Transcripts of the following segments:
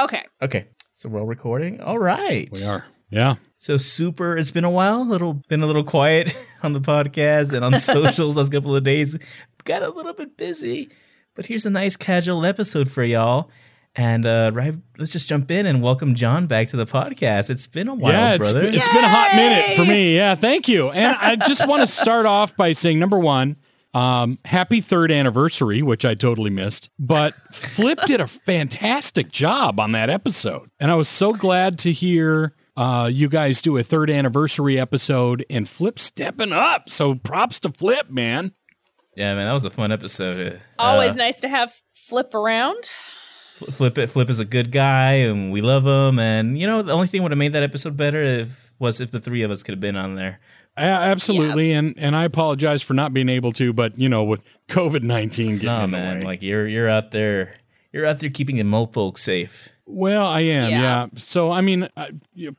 Okay. Okay. So we're all recording. All right. We are. Yeah. So super. It's been a while. A little been a little quiet on the podcast and on socials last couple of days. Got a little bit busy, but here's a nice casual episode for y'all. And uh, right, let's just jump in and welcome John back to the podcast. It's been a while, yeah, it's brother. been, it's been a hot minute for me. Yeah, thank you. And I just want to start off by saying number one, um, happy third anniversary, which I totally missed. But Flip did a fantastic job on that episode, and I was so glad to hear uh, you guys do a third anniversary episode and Flip stepping up. So props to Flip, man. yeah, man, that was a fun episode. Uh, Always nice to have Flip around. Flip it. Flip is a good guy, and we love him. And you know, the only thing would have made that episode better if was if the three of us could have been on there. A- absolutely, and and I apologize for not being able to, but you know, with COVID nineteen getting No, in the way. like you're you're out there, you're out there keeping the mo folks safe. Well, I am, yeah. Yeah. So, I mean, uh,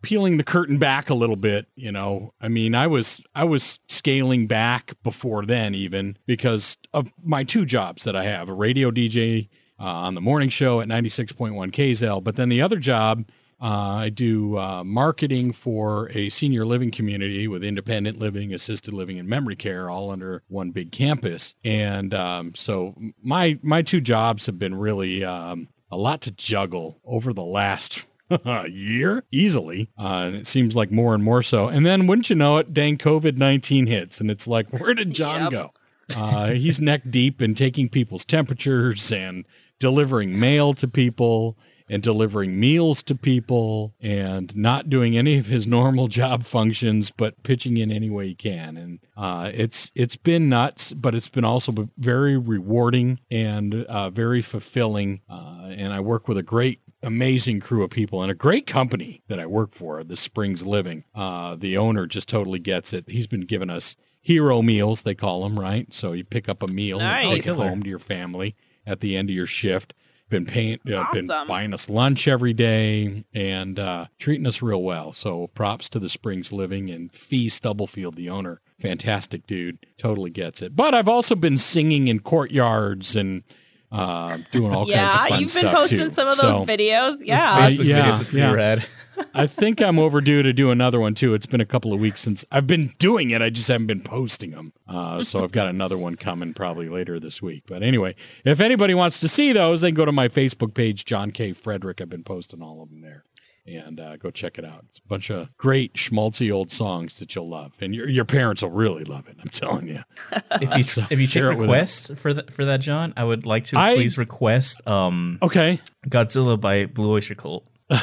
peeling the curtain back a little bit, you know, I mean, I was I was scaling back before then, even because of my two jobs that I have: a radio DJ uh, on the morning show at ninety six point one KZL, but then the other job. Uh, I do uh, marketing for a senior living community with independent living, assisted living, and memory care, all under one big campus. And um, so my my two jobs have been really um, a lot to juggle over the last year easily. Uh, and it seems like more and more so. And then, wouldn't you know it, dang COVID 19 hits. And it's like, where did John Yep. go? Uh, he's neck deep in taking people's temperatures and delivering mail to people and delivering meals to people and not doing any of his normal job functions but pitching in any way he can. And uh, it's it's been nuts but it's been also very rewarding and uh, very fulfilling. Uh, and I work with a great amazing crew of people and a great company that I work for the Springs Living. Uh, the owner just totally gets it. He's been giving us hero meals they call them right? So you pick up a meal and take it home to your family at the end of your shift been paying uh, been buying us lunch every day and uh, treating us real well. So props to the Springs Living and Fee Stubblefield, the owner. Fantastic dude, totally gets it. But I've also been singing in courtyards and uh, doing all kinds of stuff. yeah, fun you've been posting too. some of those So videos. Those Yeah. Facebook yeah, videos look yeah. pretty rad. I think I'm overdue to do another one too. It's been a couple of weeks since I've been doing it. I just haven't been posting them. Uh, so I've got another one coming probably later this week. But anyway, if anybody wants to see those, they can go to my Facebook page, John K. Frederick. I've been posting all of them there. And uh, go check it out. It's a bunch of great schmaltzy old songs that you'll love, and your your parents will really love it. I'm telling you. If you So if you share check request for that for that, John, I would like to I- please request um Okay, Godzilla by Blue Oyster Cult. you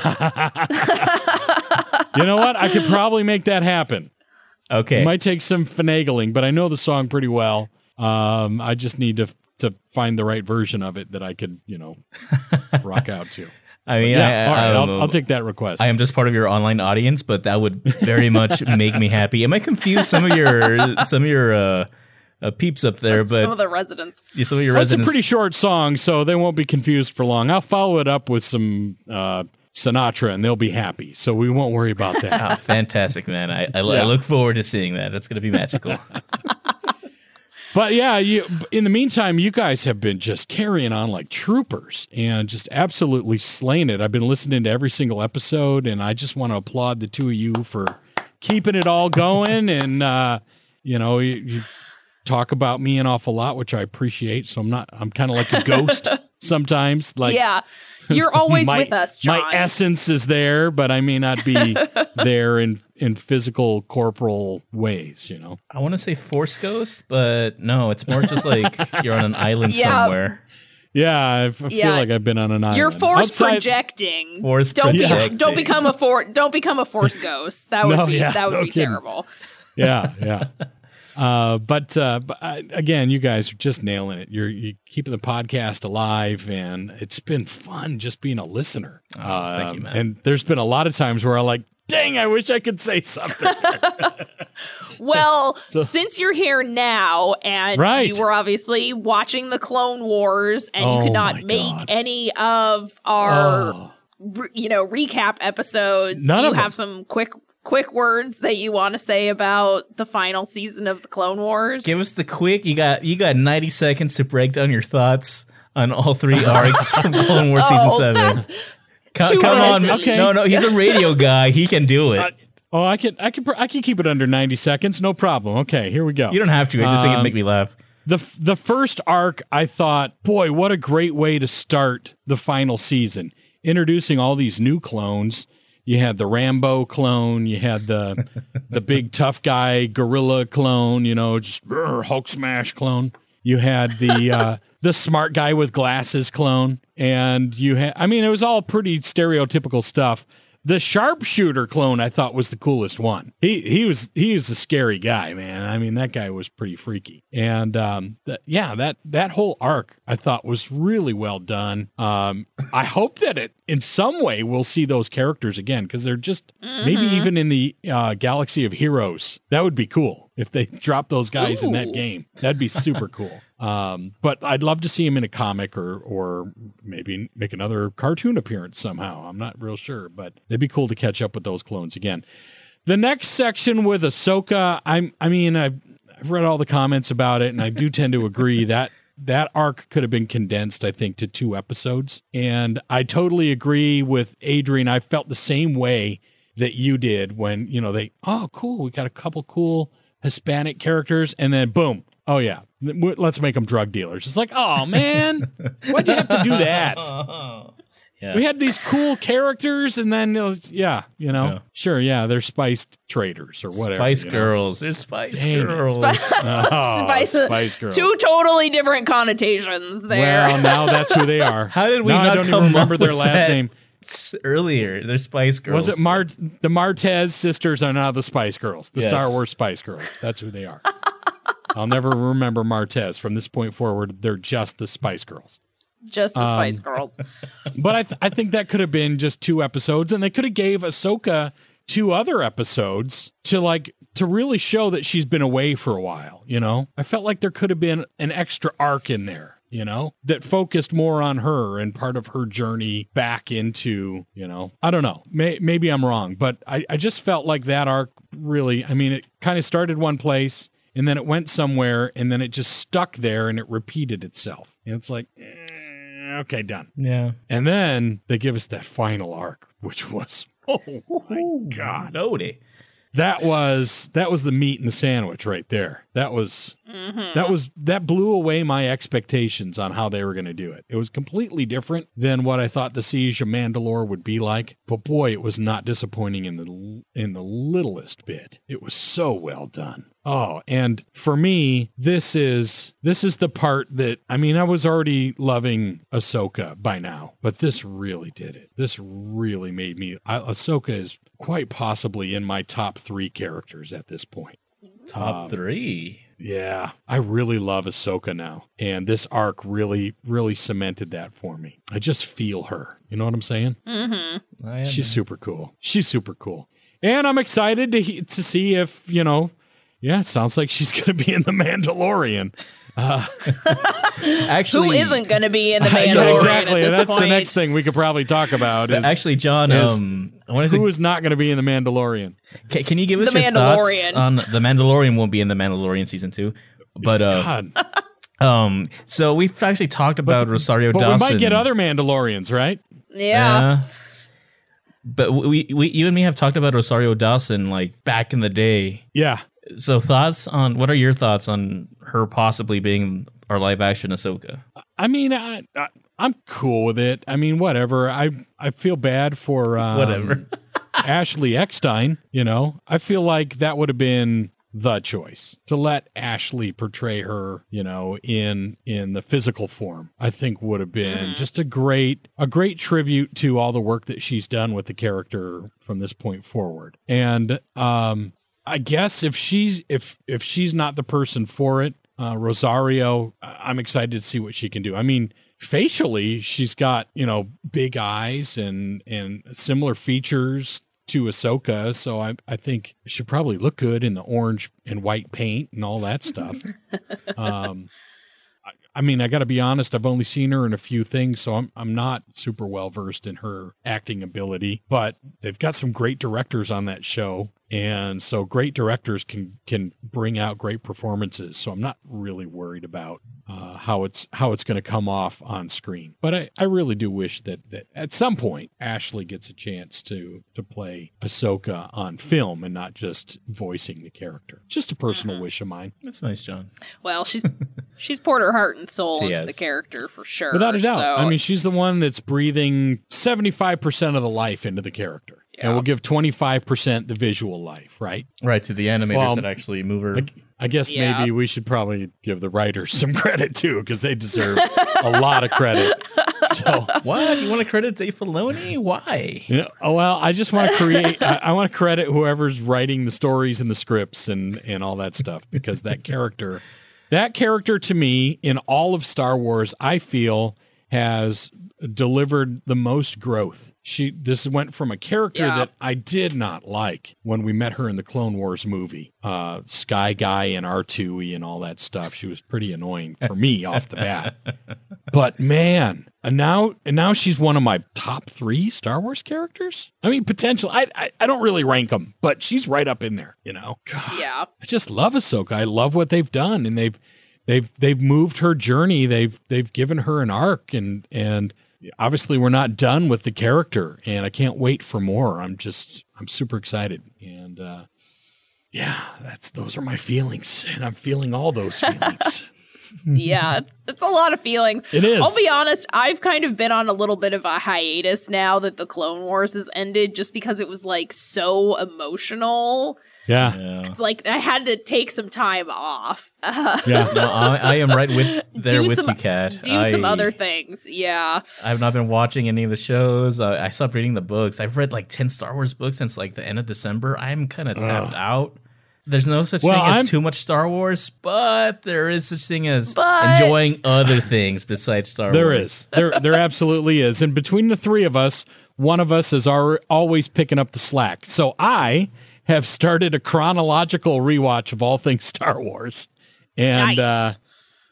know what? I could probably make that happen. Okay. It might take some finagling, but I know the song pretty well. Um, I just need to to find the right version of it that I could, you know, rock out to. I mean, Yeah, I, all right, I, I'll, I'll take that request. I am just part of your online audience, but that would very much make me happy. It might confuse some of your some of your uh, uh, peeps up there, but some of the residents. yeah, some of your Well, it's a pretty short song, so they won't be confused for long. I'll follow it up with some uh, Sinatra, and they'll be happy. So we won't worry about that. Ah, fantastic, man! I, I, I look forward to seeing that. That's going to be magical. But yeah, you, in the meantime, you guys have been just carrying on like troopers and just absolutely slaying it. I've been listening to every single episode, and I just want to applaud the two of you for keeping it all going. And uh, you know, you, you talk about me an awful lot, which I appreciate. So I'm not. I'm kind of like a ghost sometimes. Like yeah. You're always my, with us, John. My essence is there, but I may not be there in in physical corporal ways. You know. I want to say Force Ghost, but no, it's more just like you're on an island Yeah. somewhere. Yeah, I f- feel Yeah. like I've been on an island. You're force Outside- projecting. Force don't be, don't become a for don't become a force ghost. That would No, be yeah, that would no be kidding. terrible. Yeah, yeah. Uh, but uh, but uh, again, you guys are just nailing it. You're you're, keeping the podcast alive, and it's been fun just being a listener. Oh, thank you, Um, man. And there's been a lot of times where I'm like, "Dang, I wish I could say something." Well, since you're here now and Right. you were obviously watching the Clone Wars and you Oh could not make God. any of our Oh. re- you know recap episodes, None do you of them. have some quick quick words that you want to say about the final season of the Clone Wars? Give us the quick. You got you got 90 seconds to break down your thoughts on all three arcs from Clone Wars season 7. that's- Co- Two come on, Okay. no, no, he's a radio guy. He can do it. Uh, Oh, I can, I can, I can keep it under ninety seconds, no problem. Okay, here we go. you don't have to. I just think it'd Um, make me laugh. the f- the first arc I thought, boy, what a great way to start the final season. Introducing all these new clones. You had the Rambo clone, you had the the big tough guy gorilla clone, you know, just "Rrr, Hulk smash clone. You had the uh, the smart guy with glasses clone, and you had I mean, it was all pretty stereotypical stuff. The sharpshooter clone I thought was the coolest one. He he was he was a scary guy, man. I mean that guy was pretty freaky. And um th- yeah, that that whole arc I thought was really well done. Um I hope that it in some way we'll see those characters again cuz they're just maybe even in the uh, galaxy of heroes. That would be cool if they drop those guys in that game. That'd be super cool. Um, but I'd love to see him in a comic or or maybe make another cartoon appearance somehow. I'm not real sure, but it'd be cool to catch up with those clones again. The next section with Ahsoka, I'm I mean I've, I've read all the comments about it, and I do tend to agree that that arc could have been condensed, I think, to two episodes. And I totally agree with Adrian. I felt the same way that you did when you know they oh cool we got a couple cool Hispanic characters, and then boom. Oh yeah, let's make them drug dealers. It's like, oh man, why'd you have to do that? Yeah. We had these cool characters, and then it was- yeah, you know, Yeah. sure, yeah, they're spiced traders or whatever. Spice you know. Girls. There's Spice Dang it. Girls. Oh, Spice, Spice Girls. Two totally different connotations there. Well, now that's who they are. How did we Now not I don't come even remember their last that name. Earlier, they're Spice Girls. Was it Mar? The Martez sisters are now the Spice Girls, the Yes. Star Wars Spice Girls. That's who they are. I'll never remember Martez. From this point forward, they're just the Spice Girls. Just the Spice Um, Girls. But I, th- I think that could have been just two episodes, and they could have gave Ahsoka two other episodes to like to really show that she's been away for a while. You know, I felt like there could have been an extra arc in there. You know, that focused more on her and part of her journey back into, you know, I don't know. May- maybe I'm wrong, but I, I just felt like that arc really, I mean, it kind of started one place and then it went somewhere and then it just stuck there and it repeated itself. And it's like, eh, okay, done. Yeah. And then they give us that final arc, which was oh my god. Nobody. That was that was the meat in the sandwich right there. That was that was that blew away my expectations on how they were going to do it. It was completely different than what I thought the siege of Mandalore would be like. But boy, it was not disappointing in the in the littlest bit. It was so well done. Oh, and for me, this is this is the part that I mean, I was already loving Ahsoka by now, but this really did it. This really made me. I, Ahsoka is quite possibly in my top three characters at this point. Top Um, three. Yeah, I really love Ahsoka now, and this arc really, really cemented that for me. I just feel her. You know what I'm saying? Mm-hmm. She's super cool. She's super cool, and I'm excited to he- to see if you know. Yeah, it sounds like she's going to be in the Mandalorian. actually Who isn't going to be in the Mandalorian? yeah, exactly. this That's the next thing we could probably talk about. Is Actually, John, is- um, I who to. is not going to be in the Mandalorian? Can, can you give us The your thoughts Mandalorian. on the Mandalorian? Won't be in the Mandalorian season two, but uh, God, um, so we've actually talked about Rosario but Dawson. we might get other Mandalorians, right? Yeah. Uh, but we, we, you and me have talked about Rosario Dawson like back in the day. Yeah. So thoughts on what are your thoughts on her possibly being our live action Ahsoka? I mean, I, I I'm cool with it. I mean, whatever. I I feel bad for um, Whatever. Ashley Eckstein. You know, I feel like that would have been the choice to let Ashley portray her. You know, in in the physical form. I think would have been just a great a great tribute to all the work that she's done with the character from this point forward. And um, I guess if she's if if she's not the person for it, uh, Rosario, I'm excited to see what she can do. I mean, facially, she's got you know big eyes and and similar features to Ahsoka, so I I think she'll probably look good in the orange and white paint and all that stuff. um, I, I mean, I got to be honest. I've only seen her in a few things, so I'm I'm not super well versed in her acting ability. But they've got some great directors on that show, and so great directors can can bring out great performances. So I'm not really worried about uh, how it's how it's going to come off on screen. But I, I really do wish that that at some point Ashley gets a chance to to play Ahsoka on film and not just voicing the character. Just a personal Mm-hmm. wish of mine, That's nice, John. Well, she's she's poured her heart and soul She into has. the character for sure. without a doubt. So, I mean, she's the one that's breathing seventy five percent of the life into the character, and we'll give twenty five percent the visual life, right? Right to the animators Well, that actually move her. I, I guess Yeah. maybe we should probably give the writers some credit too, because they deserve a lot of credit. So, what you want to credit Dave Filoni? Why? you know, oh, well, I just want to create. I, I want to credit whoever's writing the stories and the scripts and and all that stuff, because that character, that character to me in all of Star Wars, I feel has delivered the most growth. She this went from a character Yeah. that I did not like when we met her in the Clone Wars movie, uh, Sky Guy and R two E and all that stuff. She was pretty annoying for me off the bat. But man, and now and now she's one of my top three Star Wars characters. I mean, potential. I I, I don't really rank them, but she's right up in there. You know, God, yeah, I just love Ahsoka. I love what they've done, and they've they've they've moved her journey. They've they've given her an arc, and and obviously we're not done with the character, and I can't wait for more. I'm just I'm super excited, and uh, yeah, that's those are my feelings, and I'm feeling all those feelings. yeah, it's it's a lot of feelings. it is. I'll be honest, I've kind of been on a little bit of a hiatus now that the Clone Wars has ended just because it was like so emotional. Yeah, Yeah. It's like I had to take some time off. Uh, yeah. No, I, I am right with there Do with some- you, Kat. do some other things. Yeah. I've not been watching any of the shows. Uh, I stopped reading the books. I've read like ten Star Wars books since like the end of December. I'm kind of tapped out. There's no such Well, thing as I'm- too much Star Wars, but there is such thing as But- enjoying other things besides Star There Wars. There is. There there absolutely is. And between the three of us, one of us is al- always picking up the slack. So I have started a chronological rewatch of all things Star Wars. And Nice. uh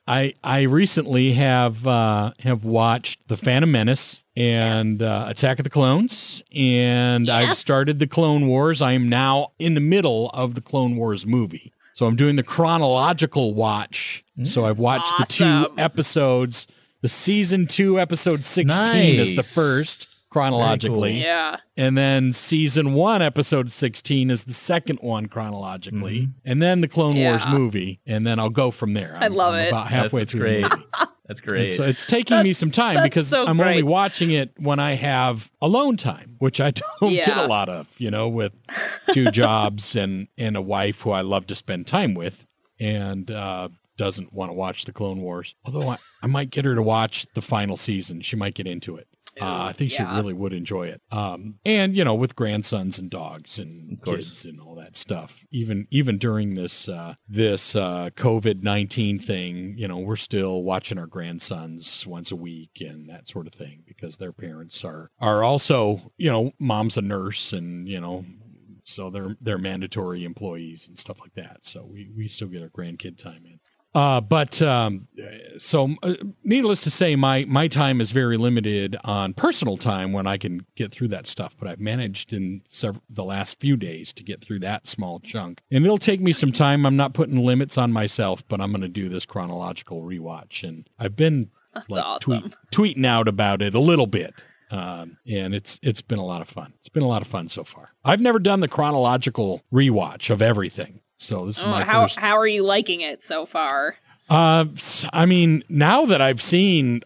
I I recently have uh have watched The Phantom Menace and Yes. uh, Attack of the Clones and I've started the Clone Wars. I am now in the middle of the Clone Wars movie. So I'm doing the chronological watch. So I've watched the two episodes. The season 2 episode 16 is the first chronologically. Very Yeah. And then season 1 episode 16 is the second one chronologically. And then the Clone Wars movie and then I'll go from there. I'm, love I'm it. about halfway That's through great. the movie. That's And great. so it's taking me some time because so I'm only watching it when I have alone time, which I don't get a lot of, you know, with two jobs and and a wife who I love to spend time with and uh doesn't want to watch the Clone Wars. Although I, I might get her to watch the final season. She might get into it. Uh, I think yeah. she really would enjoy it. Um, and you know, with grandsons and dogs and kids and all that stuff. Even even during this uh, this uh, COVID nineteen thing, you know, we're still watching our grandsons once a week and that sort of thing because their parents are are also you know, mom's a nurse and you know. So they're they're mandatory employees and stuff like that. So we, we still get our grandkid time in. Uh, but um, so, uh, needless to say, my my time is very limited on personal time when I can get through that stuff. But I've managed in several, the last few days to get through that small chunk, and it'll take me some time. I'm not putting limits on myself, but I'm going to do this chronological rewatch, and I've been That's like awesome. tweet, tweeting out about it a little bit. Um, and it's it's been a lot of fun. It's been a lot of fun so far. I've never done the chronological rewatch of everything, so this is Oh, my how first. how are you liking it so far? Uh, I mean, now that I've seen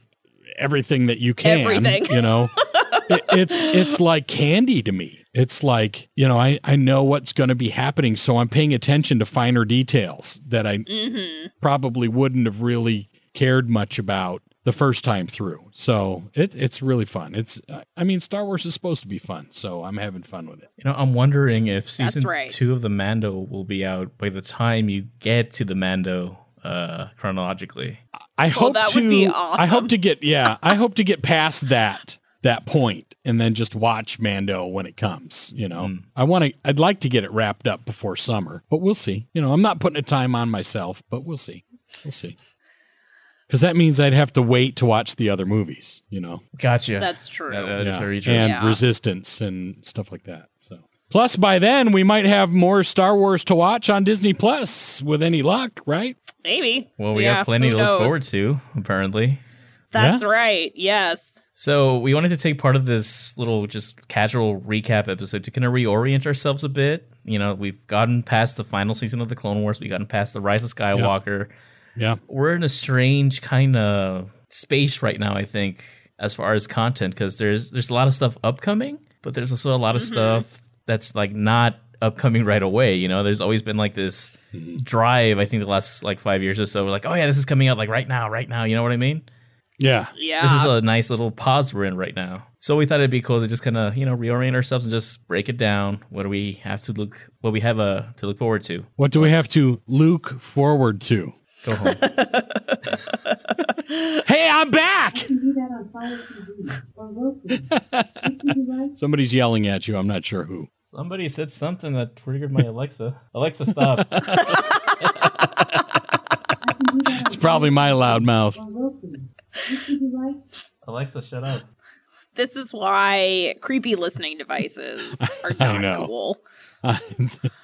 everything that you can, Everything. you know, it, it's it's like candy to me. It's like you know, I I know what's going to be happening, so I'm paying attention to finer details that I Mm-hmm. probably wouldn't have really cared much about the first time through. So it it's really fun. It's I mean, Star Wars is supposed to be fun, so I'm having fun with it. you know, I'm wondering if season right. two of the Mando will be out by the time you get to the Mando uh, chronologically. I hope that to would be I hope to get yeah, I hope to get past that that point and then just watch Mando when it comes, you know. I want to I'd like to get it wrapped up before summer, but we'll see. You know, I'm not putting a time on myself, but we'll see. We'll see. Cuz that means I'd have to wait to watch the other movies, you know. Gotcha. That's true. That- that is Yeah. very true. And Yeah. Resistance and stuff like that. So Plus by then we might have more Star Wars to watch on Disney Plus with any luck, right? Maybe. Well, we Yeah, have plenty to look knows? forward to, apparently. That's right. Yes. So we wanted to take part of this little just casual recap episode to kind of reorient ourselves a bit. You know, we've gotten past the final season of the Clone Wars, we've gotten past the Rise of Skywalker. Yeah. We're in a strange kind of space right now, I think, as far as content, because there's there's a lot of stuff upcoming, but there's also a lot of stuff that's like not upcoming right away. You know, there's always been like this drive. I think the last like five years or so, we're like, oh yeah, this is coming out like right now, right now. You know what I mean? Yeah. Yeah. this is a nice little pause we're in right now. So we thought it'd be cool to just kind of you know reorient ourselves and just break it down. What do we have to look? What we have uh, to look forward to? What do we have to look forward to? Go home. Hey, I'm back. You can do that on Fire TV or Roku. Which would you like? Somebody's yelling at you. I'm not sure who. Somebody said something that triggered my Alexa. Alexa, stop. I can do that It's probably my loud mouth. on Roku. Which would you like? Alexa, shut up. this is why creepy listening devices are I not know. cool.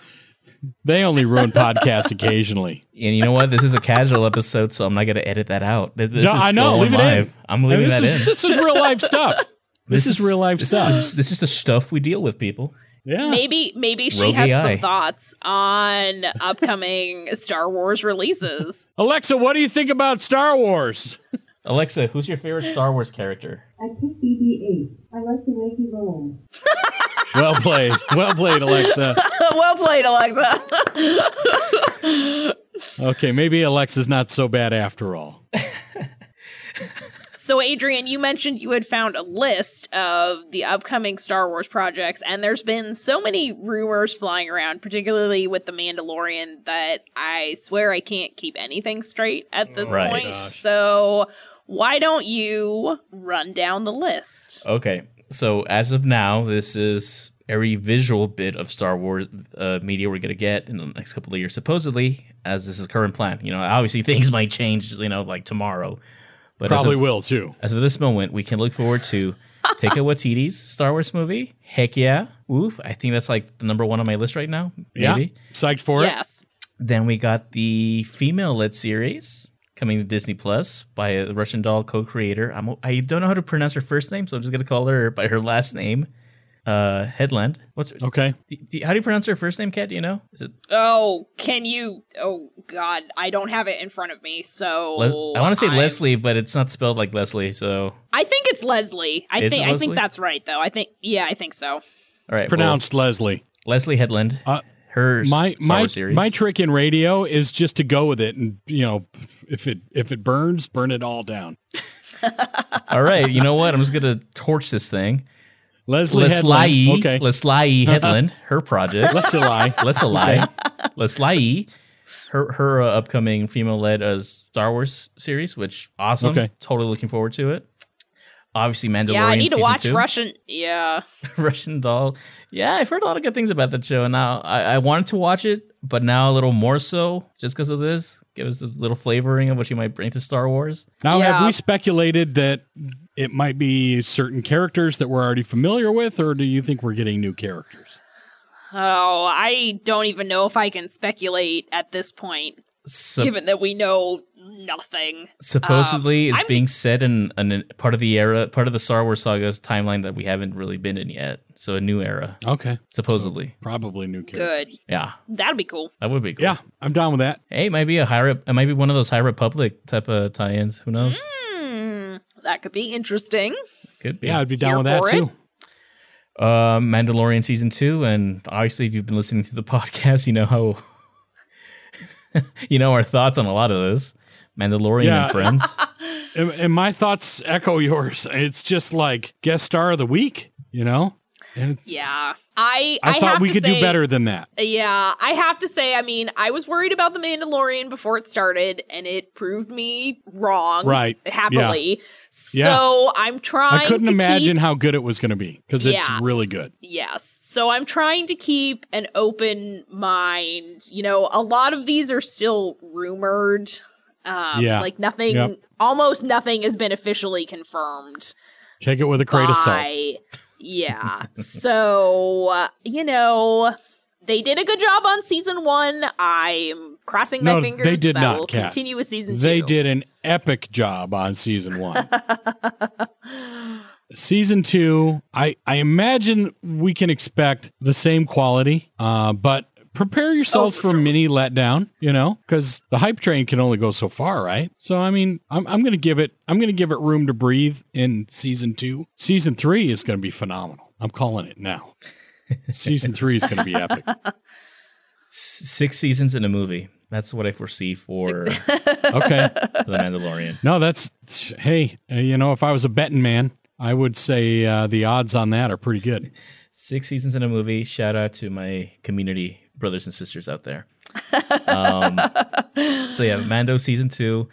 They only ruin podcasts occasionally. And you know what? This is a casual episode, so I'm not gonna edit that out. This, this No, is I know. going Leave it in. live. I'm And leaving this that is in. this is real life stuff. This, is, real life this, stuff. This is, this is the stuff we deal with, people. yeah. Maybe maybe she Rogue has AI. some thoughts on upcoming Star Wars releases. Alexa, what do you think about Star Wars? Alexa, who's your favorite Star Wars character? I picked BB-8. I like the way he rolls. Well played. Well played, Alexa. well played, Alexa. Okay, maybe Alexa's not so bad after all. So, Adrian, you mentioned you had found a list of the upcoming Star Wars projects, and there's been so many rumors flying around, particularly with The Mandalorian, that I swear I can't keep anything straight at this Right. point. Gosh. So, why don't you run down the list? Okay, so as of now, this is every visual bit of Star Wars uh, media we're gonna get in the next couple of years, supposedly, as this is current plan. You know, obviously things might change, you know, like tomorrow. But Probably of, will too. as of this moment, we can look forward to Taika Waititi's Star Wars movie. Heck yeah, oof! I think that's like the number one on my list right now. Maybe. Yeah. Psyched for it. Yes. Then we got the female-led series coming to Disney Plus by a Russian doll co-creator. I'm, I don't know how to pronounce her first name, so I'm just gonna call her by her last name. Uh, Headland. What's Okay. d- d- how do you pronounce her first name, Kat? Do you know? Is it? Oh, can you? Oh, God, I don't have it in front of me. So Les- I want to say I'm- Leslie, but it's not spelled like Leslie. So I think it's Leslie. I Is think it I think that's right, though. I think yeah, I think so. all right, well, Pronounced Leslie. Leslye Headland. Uh, her My my series. my trick in radio is just to go with it, and you know, if it if it burns, burn it all down. all right, you know what? I'm just gonna torch this thing. Leslye Headland. Leslie, Okay. Leslye Headland, her project. Leslie. Let's lie. Let's lie. Her her uh, upcoming female led uh, Star Wars series, which awesome. Okay. Totally looking forward to it. Obviously, Mandalorian. yeah, I need to watch two. Russian. Yeah, Russian Doll. Yeah, I've heard a lot of good things about that show. And now I, I wanted to watch it, but now a little more so just because of this. Give us a little flavoring of what you might bring to Star Wars. Now, have we speculated that it might be certain characters that we're already familiar with, or do you think we're getting new characters? Oh, I don't even know if I can speculate at this point, So, given that we know nothing. supposedly, it's I'm- being set in, in a part of the era, part of the Star Wars saga's timeline that we haven't really been in yet. So a new era, Okay, supposedly. probably new characters. Good. Yeah, That'd be cool. that would be cool. Yeah, I'm down with that. Hey, it might be a high. Rep- it might be one of those High Republic type of tie-ins. Who knows? Hmm, that could be interesting. Could be. Yeah, I'd be down Here with that it. too. uh, Mandalorian season two, and obviously, if you've been listening to the podcast, you know how you know our thoughts on a lot of this. Mandalorian Yeah. and friends. And, and my thoughts echo yours. It's just like guest star of the week, you know. And it's, Yeah, I I, thought have we to could do better than that. Yeah, I have to say, I mean, I was worried about the Mandalorian before it started, and it proved me wrong. Right. Happily. Yeah. So I'm trying. I couldn't to imagine keep- how good it was going to be because it's really good. Yes. So I'm trying to keep an open mind. You know, a lot of these are still rumored. Um, Yeah. Like nothing, Yep. almost nothing has been officially confirmed. Take it with a crate of salt. Yeah. so, uh, you know, they did a good job on season one. I'm crossing my fingers they did not, will Kat. continue with season two. They did an epic job on season one. season two, I, I imagine we can expect the same quality, uh, but prepare yourselves Oh, for, for sure. mini letdown, you know, because the hype train can only go so far, right? So I mean, I'm, I'm gonna give it I'm gonna give it room to breathe in season two. Season three is gonna be phenomenal. I'm calling it now. season three is gonna be epic. Six seasons in a movie. That's what I foresee for Okay. The Mandalorian. No, that's hey, uh, you know, if I was a betting man, I would say uh, the odds on that are pretty good. Six seasons in a movie. Shout out to my community brothers and sisters out there. Um, so yeah, Mando season two,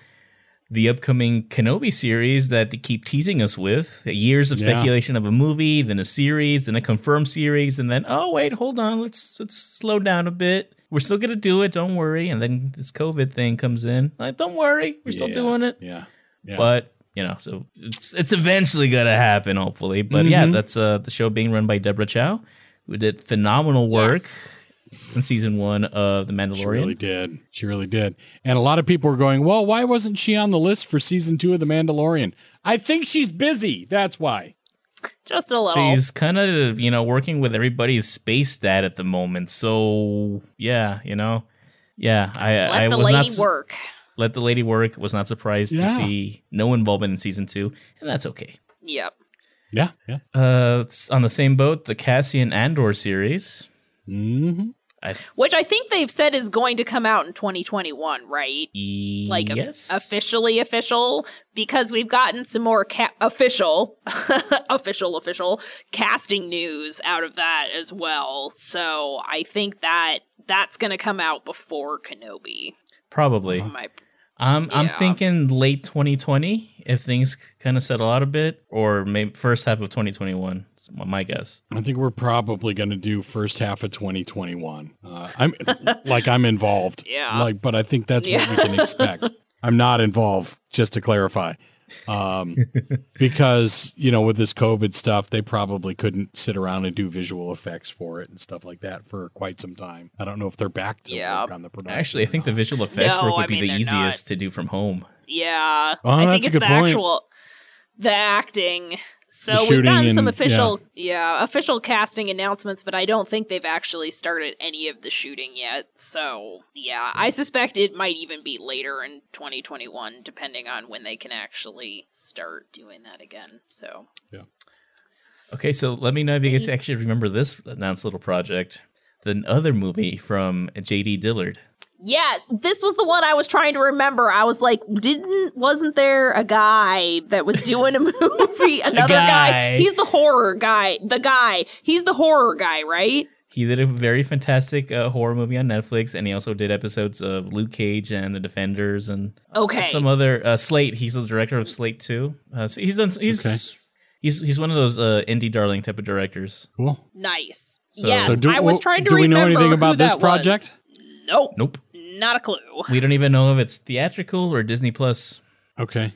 the upcoming Kenobi series that they keep teasing us with. Years of Yeah. speculation of a movie, then a series, then a confirmed series, and then oh wait, hold on, let's let's slow down a bit. We're still gonna do it, don't worry. And then this COVID thing comes in. Like, don't worry, we're still doing it. Yeah. Yeah. But you know, so it's it's eventually gonna happen, hopefully. But yeah, Mhm. that's uh the show being run by Deborah Chow, who did phenomenal work Yes. In season one of The Mandalorian. She really did. She really did. And a lot of people were going, well, why wasn't she on the list for season two of The Mandalorian? I think she's busy. That's why. Just a little. She's kind of you know working with everybody's space stat at the moment. So yeah, you know, yeah, I Let I the was lady not su- work. let the lady work. Was not surprised Yeah. to see no involvement in season two, and that's okay. Yep. Yeah. Yeah. Uh, it's on the same boat, the Cassian Andor series. hmm I Which I think they've said is going to come out in 2021, right? Like yes, officially official because we've gotten some more ca- official official official casting news out of that as well. So I think that that's going to come out before Kenobi. probably. Oh, my I'm I'm thinking late 2020 if things kind of settle out a bit, or maybe first half of 2021. Is my- my guess. I think we're probably going to do first half of 2021. Uh, I'm like I'm involved. Yeah. Like, but I think that's what we can expect. I'm not involved, just to clarify. Um, because you know, with this COVID stuff, they probably couldn't sit around and do visual effects for it and stuff like that for quite some time. I don't know if they're back to Yeah. work on the production. Actually, I or think the visual effects No, work would I be the they're easiest to do from home. yeah, Oh, I that's think a it's good the point. actual the acting. So we've shooting gotten some and- official, yeah. official casting announcements, but I don't think they've actually started any of the shooting yet. So yeah, I suspect it might even be later in 2021, depending on when they can actually start doing that again. So yeah. Okay, so let me know if you guys actually remember this announced little project. The other movie from J.D. Dillard. Yes, this was the one I was trying to remember. I was like, didn't wasn't there a guy that was doing a movie? Another guy. guy. He's the horror guy. The guy. He's the horror guy, right? He did a very fantastic uh, horror movie on Netflix, and he also did episodes of Luke Cage and The Defenders and Okay. some other uh, Sleight. He's the director of Sleight too. Uh, so he's done. He's Okay. he's he's one of those uh, indie darling type of directors. cool. Nice. So- yes, So do, I was trying to do we know remember anything who about this that was. project? Nope. Nope. Not a clue. We don't even know if it's theatrical or Disney Plus. Okay.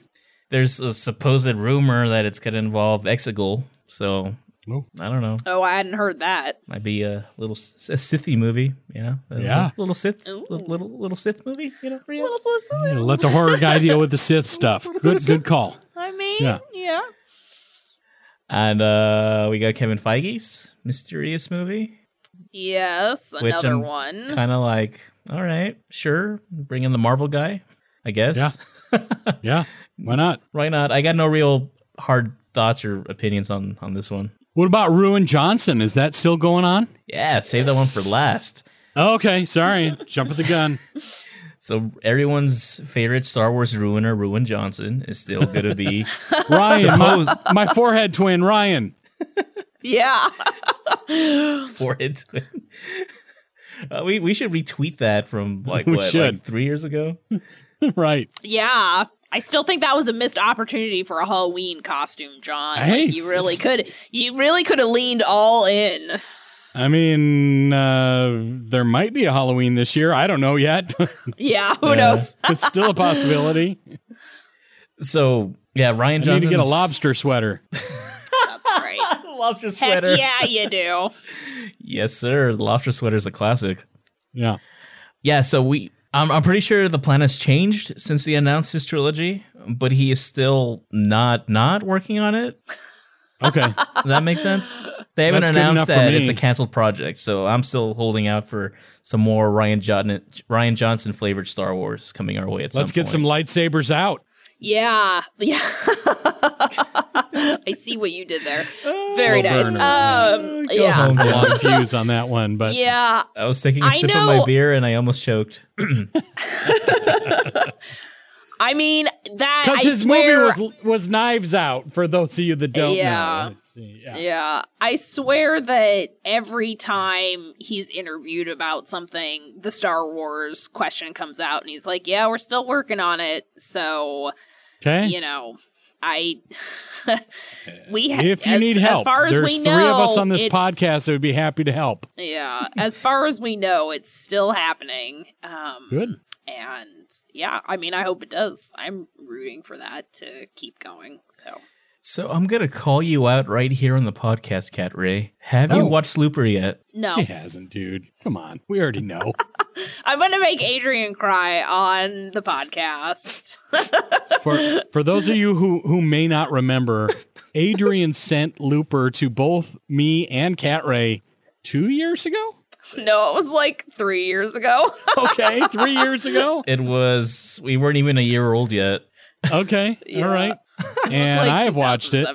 There's a supposed rumor that it's going to involve Exegol. So Oh. I don't know. Oh, I hadn't heard that. Might be a little S- a Sithy movie, you know? A Yeah. little, little Sith, Ooh. little, little little Sith movie, you know, for you. Yeah, let the horror guy deal with the Sith stuff. Good, good call. I mean, Yeah. yeah. And uh we got Kevin Feige's mysterious movie. Yes, Which another I'm one. Kind of like, all right, sure, bring in the Marvel guy, I guess. Yeah. Yeah. Why not? Why not? I got no real hard thoughts or opinions on on this one. What about Ruin Johnson? Is that still going on? Yeah, save that one for last. Oh, okay, sorry. Jump at the gun. So everyone's favorite Star Wars ruiner, Ruin Johnson, is still going to be Rian, my, my forehead twin, Rian. yeah. forehead twin. Uh, we we should retweet that from like We what, should. like three years ago. right. yeah. I still think that was a missed opportunity for a Halloween costume, John. Hey, like, you really could you really could have leaned all in. I mean, uh, there might be a Halloween this year. I don't know yet. Yeah, who Yeah. knows? it's still a possibility. So yeah, Rian I Johnson need to get a lobster sweater. That's right. lobster Heck sweater. yeah, you do. Yes, sir. The lobster sweater is a classic. Yeah. Yeah, so we I'm, I'm pretty sure the plan has changed since he announced his trilogy, but he is still not not working on it. Okay. Does that make sense? They haven't That's announced that me. it's a canceled project, so I'm still holding out for some more Rian John- Rian Johnson flavored Star Wars coming our way at some Let's get point. some lightsabers out. Yeah, yeah. I see what you did there. Very Slow nice. burner. Um, Go yeah. home. A long fuse on that one, but Yeah, I was taking a I sip of know- my beer and I almost choked. I mean that. because I his swear, movie was was Knives Out. For those of you that don't Yeah. know, Let's yeah. Yeah, I swear that every time he's interviewed about something, the Star Wars question comes out, and he's like, "Yeah, we're still working on it." So Okay. you know, I we ha- if you as, need as help, far as there's we three of us on this podcast that would be happy to help. Yeah, as far as we know, it's still happening. Um, Good. And yeah, I mean, I hope it does. I'm rooting for that to keep going. So So I'm gonna call you out right here on the podcast, Cat Ray. Have you Oh. watched Looper yet? no, She hasn't, dude. Come on. We already know. I'm gonna make Adrian cry on the podcast. for for those of you who who may not remember, Adrian sent Looper to both me and Cat Ray two years ago. no, it was like three years ago. Okay, three years ago. It was we weren't even a year old yet. Okay, Yeah. all right. And like I have watched it.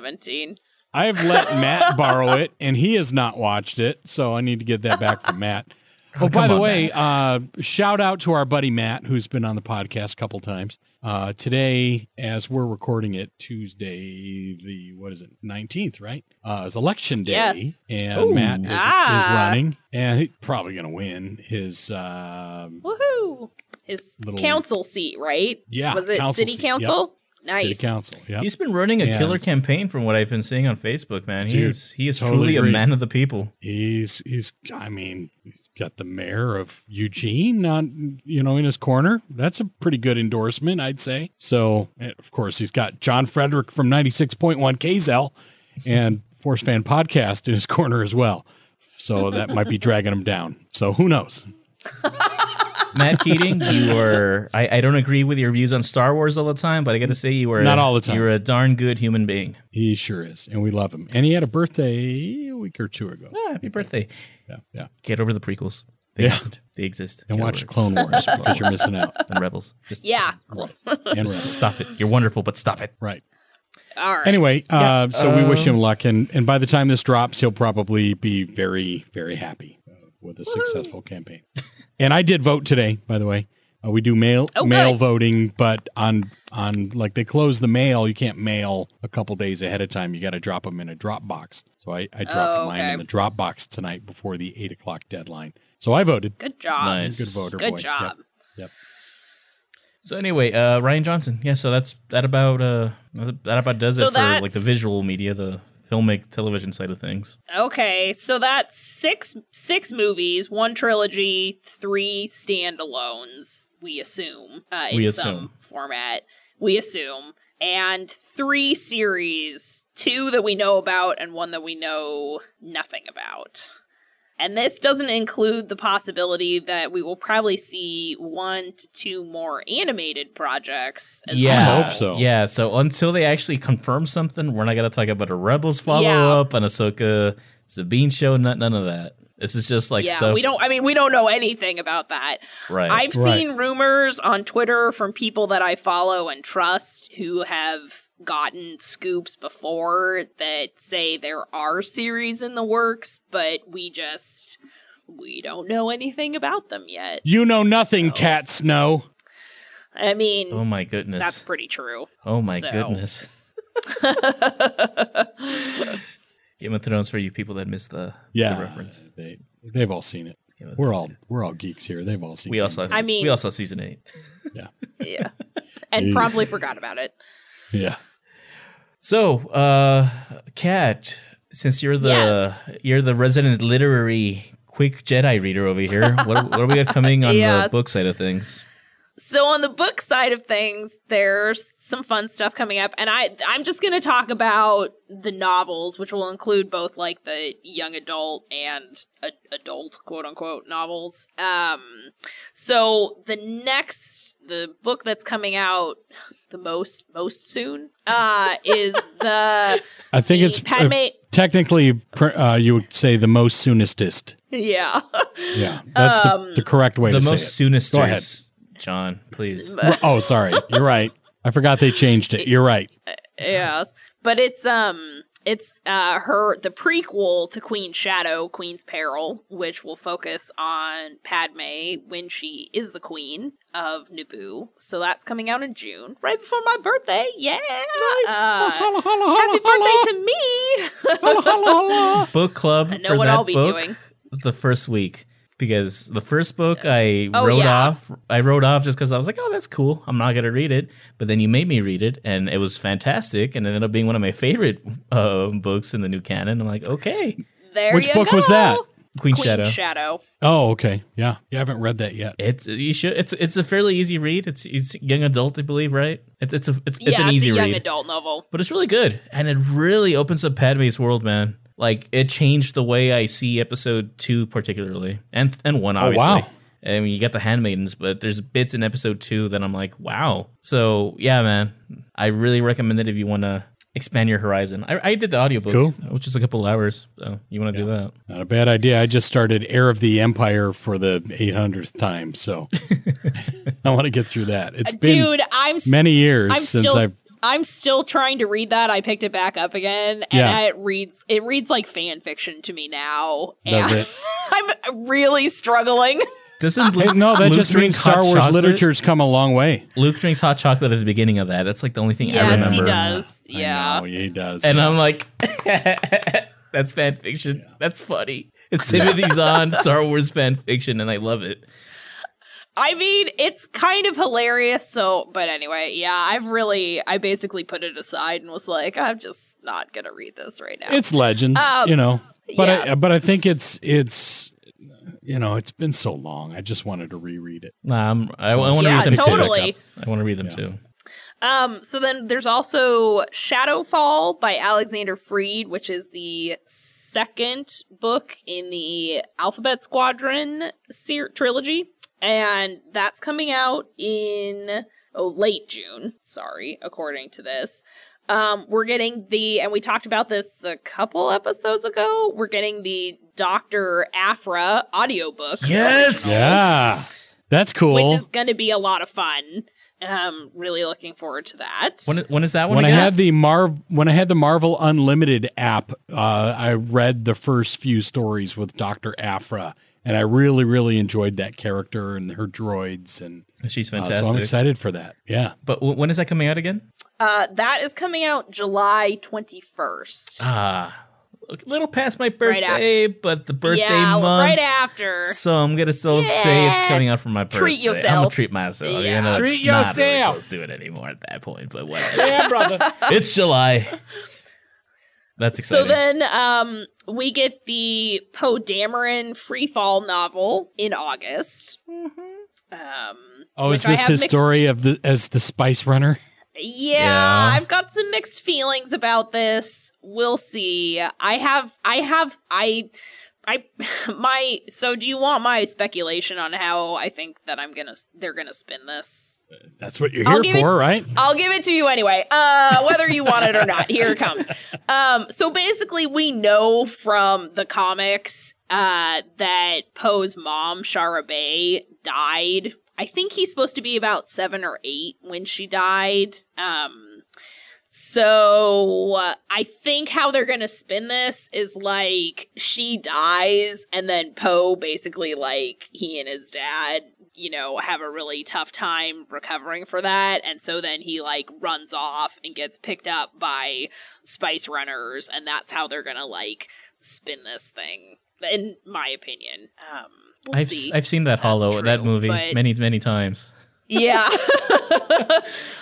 I have let Matt borrow it, and he has not watched it, so I need to get that back from Matt. Oh, by the on, way, uh, shout out to our buddy Matt, who's been on the podcast a couple times. Uh, today, as we're recording it, Tuesday, the what is it, nineteenth, right? Uh, is election day, Yes. and Ooh. Matt is, is Ah. running, and he's probably going to win his. Um, Woohoo! His Little- council seat, right? Yeah, Was it council city seat, council? Nice. City council. Yeah, He's been running a And- killer campaign from what I've been seeing on Facebook, man. Dude, He's he is totally truly agree. a man of the people. He's he's I mean he's got the mayor of Eugene on you know in his corner. That's a pretty good endorsement, I'd say. So eh, of course he's got John Frederick from ninety six point one KZL and Force Fan Podcast in his corner as well. So that might be dragging him down. So who knows? Matt Keating, you were. I, I don't agree with your views on Star Wars all the time, but I gotta say you were Not all the time. You're a darn good human being. He sure is, and we love him. And he had a birthday a week or two ago. Ah, happy birthday. Yeah, yeah. Get over the prequels. They, Yeah. exist. they exist. And Get watch. Clone Wars because you're missing out. and Rebels. Just, Yeah. And just right. stop it. You're wonderful, but stop it. right. All right. Anyway, uh, so we wish him um, luck, and and by the time this drops, he'll probably be very very happy uh, with a successful campaign. And I did vote today, by the way. Uh, we do mail Oh, mail good. voting, but on on like they close the mail, you can't mail a couple days ahead of time. You got to drop them in a drop box. So I, I dropped Oh, mine in the drop box tonight before the eight o'clock deadline. So I voted. Good job. Nice. Good voter Good boy. job. Yep. So anyway, uh, Rian Johnson. Yeah, so that's that about uh that about does So it for like the visual media, the filmic television side of things. Okay, so that's six six movies, one trilogy, three standalones. We assume uh, in We some format. We assume, and three series, two that we know about, and one that we know nothing about. And this doesn't include the possibility that we will probably see one to two more animated projects. As yeah, well. hope so. Yeah, so until they actually confirm something, we're not gonna talk about a Rebels follow up, Yeah. up, an Ahsoka Sabine show, none, none of that. This is just like yeah, stuff. we don't. I mean, we don't know anything about that. right. I've Right. seen rumors on Twitter from people that I follow and trust who have gotten scoops before that say there are series in the works, but we just we don't know anything about them yet. You know nothing, So- Cat Snow. I mean, oh my goodness. that's pretty true. oh my so. goodness. Game of Thrones for you people that missed the, Yeah, the reference. They they've all seen it. We're all we're all geeks here. They've all seen. It. We also of I mean- we also saw season eight. Yeah, yeah, and probably forgot about it. Thrones. yeah. So, uh, Kat, since you're the Yes. you're the resident literary quick Jedi reader over here, what, what are we got coming on Yes. the book side of things? so on the book side of things, there's some fun stuff coming up, and I I'm just gonna talk about the novels, which will include both like the young adult and a- adult quote unquote novels. Um, so the next the book that's coming out the most most soon uh is the I think the it's uh, technically uh, you would say the most soonestest. yeah. Yeah, that's Um, the, the correct way the to most say it. soonest. Go ahead. John, please. Oh, sorry. You're right. I forgot they changed it. You're right. yes but it's um it's uh her the prequel to queen shadow queen's peril which will focus on padme when she is the queen of naboo. So that's coming out in june right before my birthday. Yeah! Uh, happy birthday to me! Book club I know for what that I'll be doing. the first week because the first book I Oh, wrote yeah. off. I wrote off just because I was like, "Oh, that's cool. I'm not gonna read it." But then you made me read it, and it was fantastic, and it ended up being one of my favorite uh, books in the new canon. I'm like, okay, there Which you book go. was that? Queen, queen Shadow. shadow Oh, okay. Yeah. You haven't read that yet. It's you should. It's it's a fairly easy read. It's it's young adult, I believe, right? It's it's a it's, it's yeah an easy it's a young read. adult novel but it's really good and it really opens up padme's world man like it changed the way i see episode two particularly and and one Oh, obviously Oh, wow. I mean, you got the handmaidens, but there's bits in episode two that I'm like, wow. So yeah, man, I really recommend it if you want to expand your horizon. I, I did the audiobook, Cool. which is a couple hours. So you want to do that? Not a bad idea. I just started Heir of the Empire for the 800th time, so I want to get through that. It's uh, been dude i'm many years I'm since still I've. I'm still trying to read that. I picked it back up again, and Yeah. it reads it reads like fan fiction to me now. Does and it? I'm really struggling. Doesn't Hey, no, that Luke just means Star Wars chocolate? literature's come a long way. Luke drinks hot chocolate at the beginning of that. That's like the only thing I yes, remember. he does. Yeah. I Yeah. know, he does. And I'm like, that's fan fiction. That's funny. It's Timothy Zahn, Star Wars fan fiction, and I love it. I mean, it's kind of hilarious. So, but anyway, yeah, I've really, I basically put it aside and was like, I'm just not gonna read this right now. it's legends, Um, you know. But I, but I think it's it's you know it's been so long. I just wanted to reread it. Nah, I'm, I, I want to Yeah, read them totally. too. I want to read them Yeah. too. Um, so then there's also Shadowfall by Alexander Freed, which is the second book in the Alphabet Squadron ser- trilogy. And that's coming out in oh late June, sorry, according to this. Um, we're getting the and we talked about this a couple episodes ago. We're getting the Dr. Aphra audiobook. Yes. Yeah. That's cool. Which is going to be a lot of fun. Um, really looking forward to that. When, when is that one when I again? had the Marv when I had the Marvel Unlimited app, uh, I read the first few stories with Doctor Aphra, and I really really enjoyed that character and her droids, and She's uh, fantastic. so I'm excited for that. Yeah, But w- when is that coming out again? Uh, that is coming out July 21st. Ah, a little past my birthday, but the birthday yeah, month. right after. So I'm gonna still say it's coming out for my birthday. Treat yourself. I'm gonna treat myself. Yeah. You know, Treat it's not really yourself. close to it anymore at that point, but whatever. yeah, brother. it's July. That's exciting. So then um, we get the Poe Dameron Freefall novel in August. Um, Oh, is this his mixed- story of the as the Spice Runner? Yeah, Yeah. I've got some mixed feelings about this. We'll see. I have, I have, I, I, my. So, do you want my speculation on how I think that I'm gonna, they're gonna spin this? That's what you're I'll here give it- for, right? I'll give it to you anyway, uh, whether you want it or not. Here it comes. Um, so basically, we know from the comics uh, that Poe's mom, Shara Bay, died. I think he's supposed to be about seven or eight when she died. Um, so uh, I think how they're gonna spin this is like she dies, and then Poe basically like he and his dad, you know, have a really tough time recovering for that, and so then he like runs off and gets picked up by Spice Runners, and that's how they're gonna like spin this thing, in my opinion. Um, we'll I've see. I've seen that That's Hollow that movie many many times. Yeah.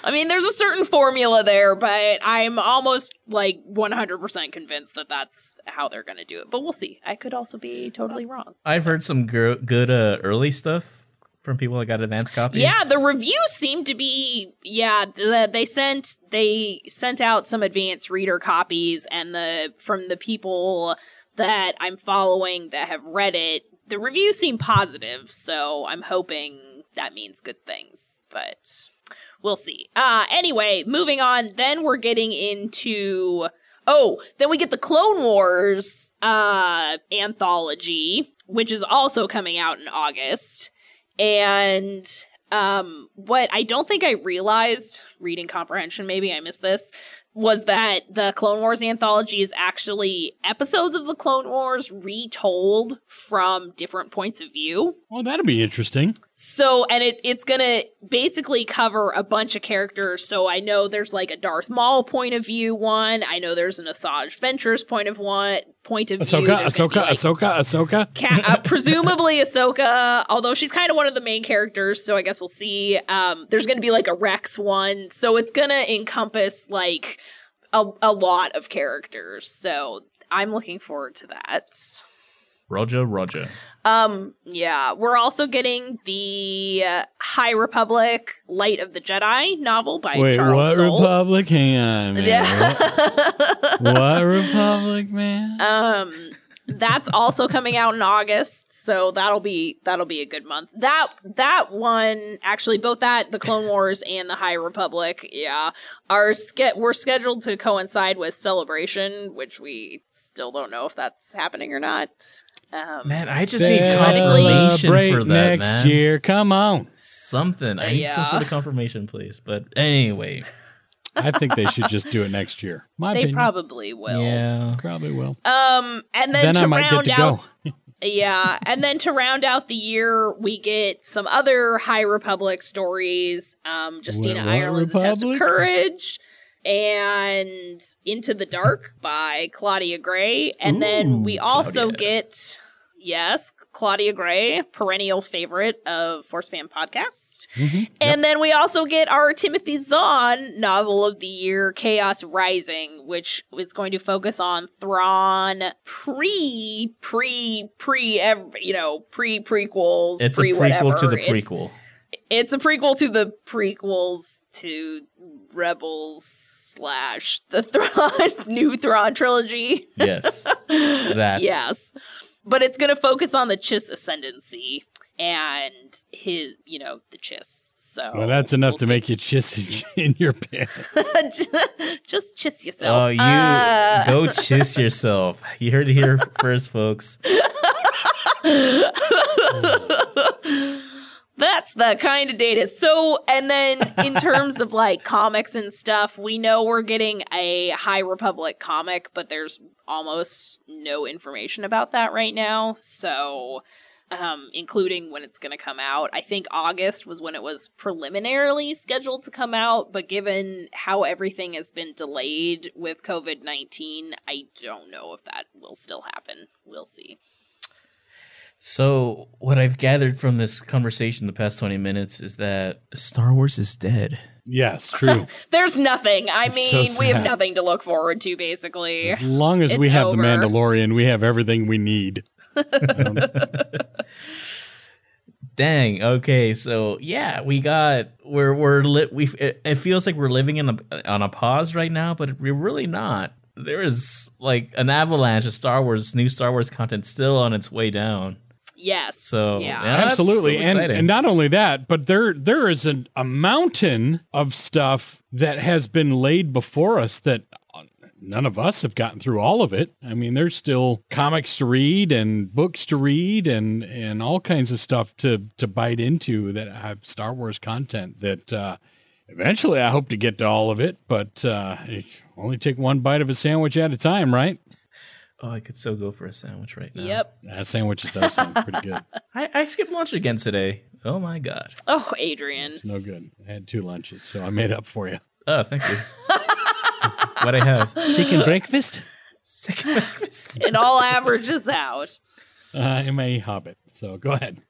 I mean, there's a certain formula there, but I'm almost like 100% convinced that that's how they're going to do it. But we'll see. I could also be totally wrong. I've heard some gr- good uh, early stuff from people that got advance copies? Yeah, the reviews seem to be yeah. The, they sent they sent out some advanced reader copies, and the from the people that I'm following that have read it, the reviews seem positive. So I'm hoping that means good things, but we'll see. Uh anyway, moving on. Then we're getting into oh, then we get the Clone Wars uh anthology, which is also coming out in August. And um what I don't think I realized reading comprehension maybe I missed this was that the Clone Wars anthology is actually episodes of the Clone Wars retold from different points of view. Well, that'd be interesting. So, and it it's gonna basically cover a bunch of characters. So I know there's like a Darth Maul point of view one. I know there's an Asajj Ventress point of one point of view. Ahsoka, gonna be, Ahsoka, like, Ahsoka, Ahsoka. Ca- uh, presumably Ahsoka, although she's kind of one of the main characters, so I guess we'll see. Um, there's going to be like a Rex one, so it's going to encompass like a, a lot of characters. So I'm looking forward to that. Roger, Roger. Um, yeah, we're also getting the uh, High Republic Light of the Jedi novel by Wait, Charles what Soule. republic? Hang on, man. Yeah. what republic, man? um that's also coming out in August, so that'll be that'll be a good month. That that one actually both that the Clone Wars and the High Republic, yeah, are ske- were scheduled to coincide with Celebration, which we still don't know if that's happening or not. Um, Man, I just need confirmation for that, next man. year. Come on. Something. I need some sort of confirmation, please. But anyway, I think they should just do it next year. My they opinion. probably will. yeah. probably will. Um, and then, Then to I might round get to out go. Yeah, and then to round out the year, we get some other High Republic stories. Um, Justina What- what Ireland's A Test of Courage, and Into the Dark by Claudia Gray, and then we also Claudia. get yes, Claudia Gray, perennial favorite of Force Fan podcast, Mhm. and then we also get our Timothy Zahn novel of the year, Chaos Rising, which is going to focus on Thrawn pre, pre, pre, you know, pre prequels. It's a pre prequel whatever. to the It's- prequel. It's, a prequel to the prequels to Rebels slash the Thrawn new Thrawn trilogy. Yes. That. yes, but it's going to focus on the Chiss ascendancy and his, you know, the Chiss. So Well, that's enough we'll to make you chiss in your pants. just chiss yourself. Oh, you Uh, go chiss yourself. You heard it here first, folks. That's the kind of data. So, and then in terms of like comics and stuff, we know we're getting a High Republic comic, but there's almost no information about that right now. So, um, including when it's going to come out. I think August was when it was preliminarily scheduled to come out, but given how everything has been delayed with COVID 19, I don't know if that will still happen. We'll see. So, what I've gathered from this conversation the past 20 minutes is that Star Wars is dead. yes, true. There's nothing. I It's so mean, we have nothing to look forward to, basically. As long as we have over. the Mandalorian, we have everything we need. Dang. Okay. So, yeah, we got we're we're lit we it, it feels like we're living in a on a pause right now, but we're really not. There is like an avalanche of Star Wars new Star Wars content still on its way down. Yes. So, yeah. yeah. Absolutely, so and and not only that, but there there is a, a mountain of stuff that has been laid before us that none of us have gotten through all of it. I mean, there's still comics to read and books to read and and all kinds of stuff to to bite into that have Star Wars content that. uh Eventually, I hope to get to all of it, but uh, only take one bite of a sandwich at a time, right? Oh, I could so go for a sandwich right now. Yep. That sandwich does sound pretty good. I, I skipped lunch again today. Oh my god. Oh, Adrian. It's no good. I had two lunches, so I made up for you. Oh, thank you. what I have? Second breakfast? Second breakfast. It all averages out. Uh, I'm a hobbit, so go ahead.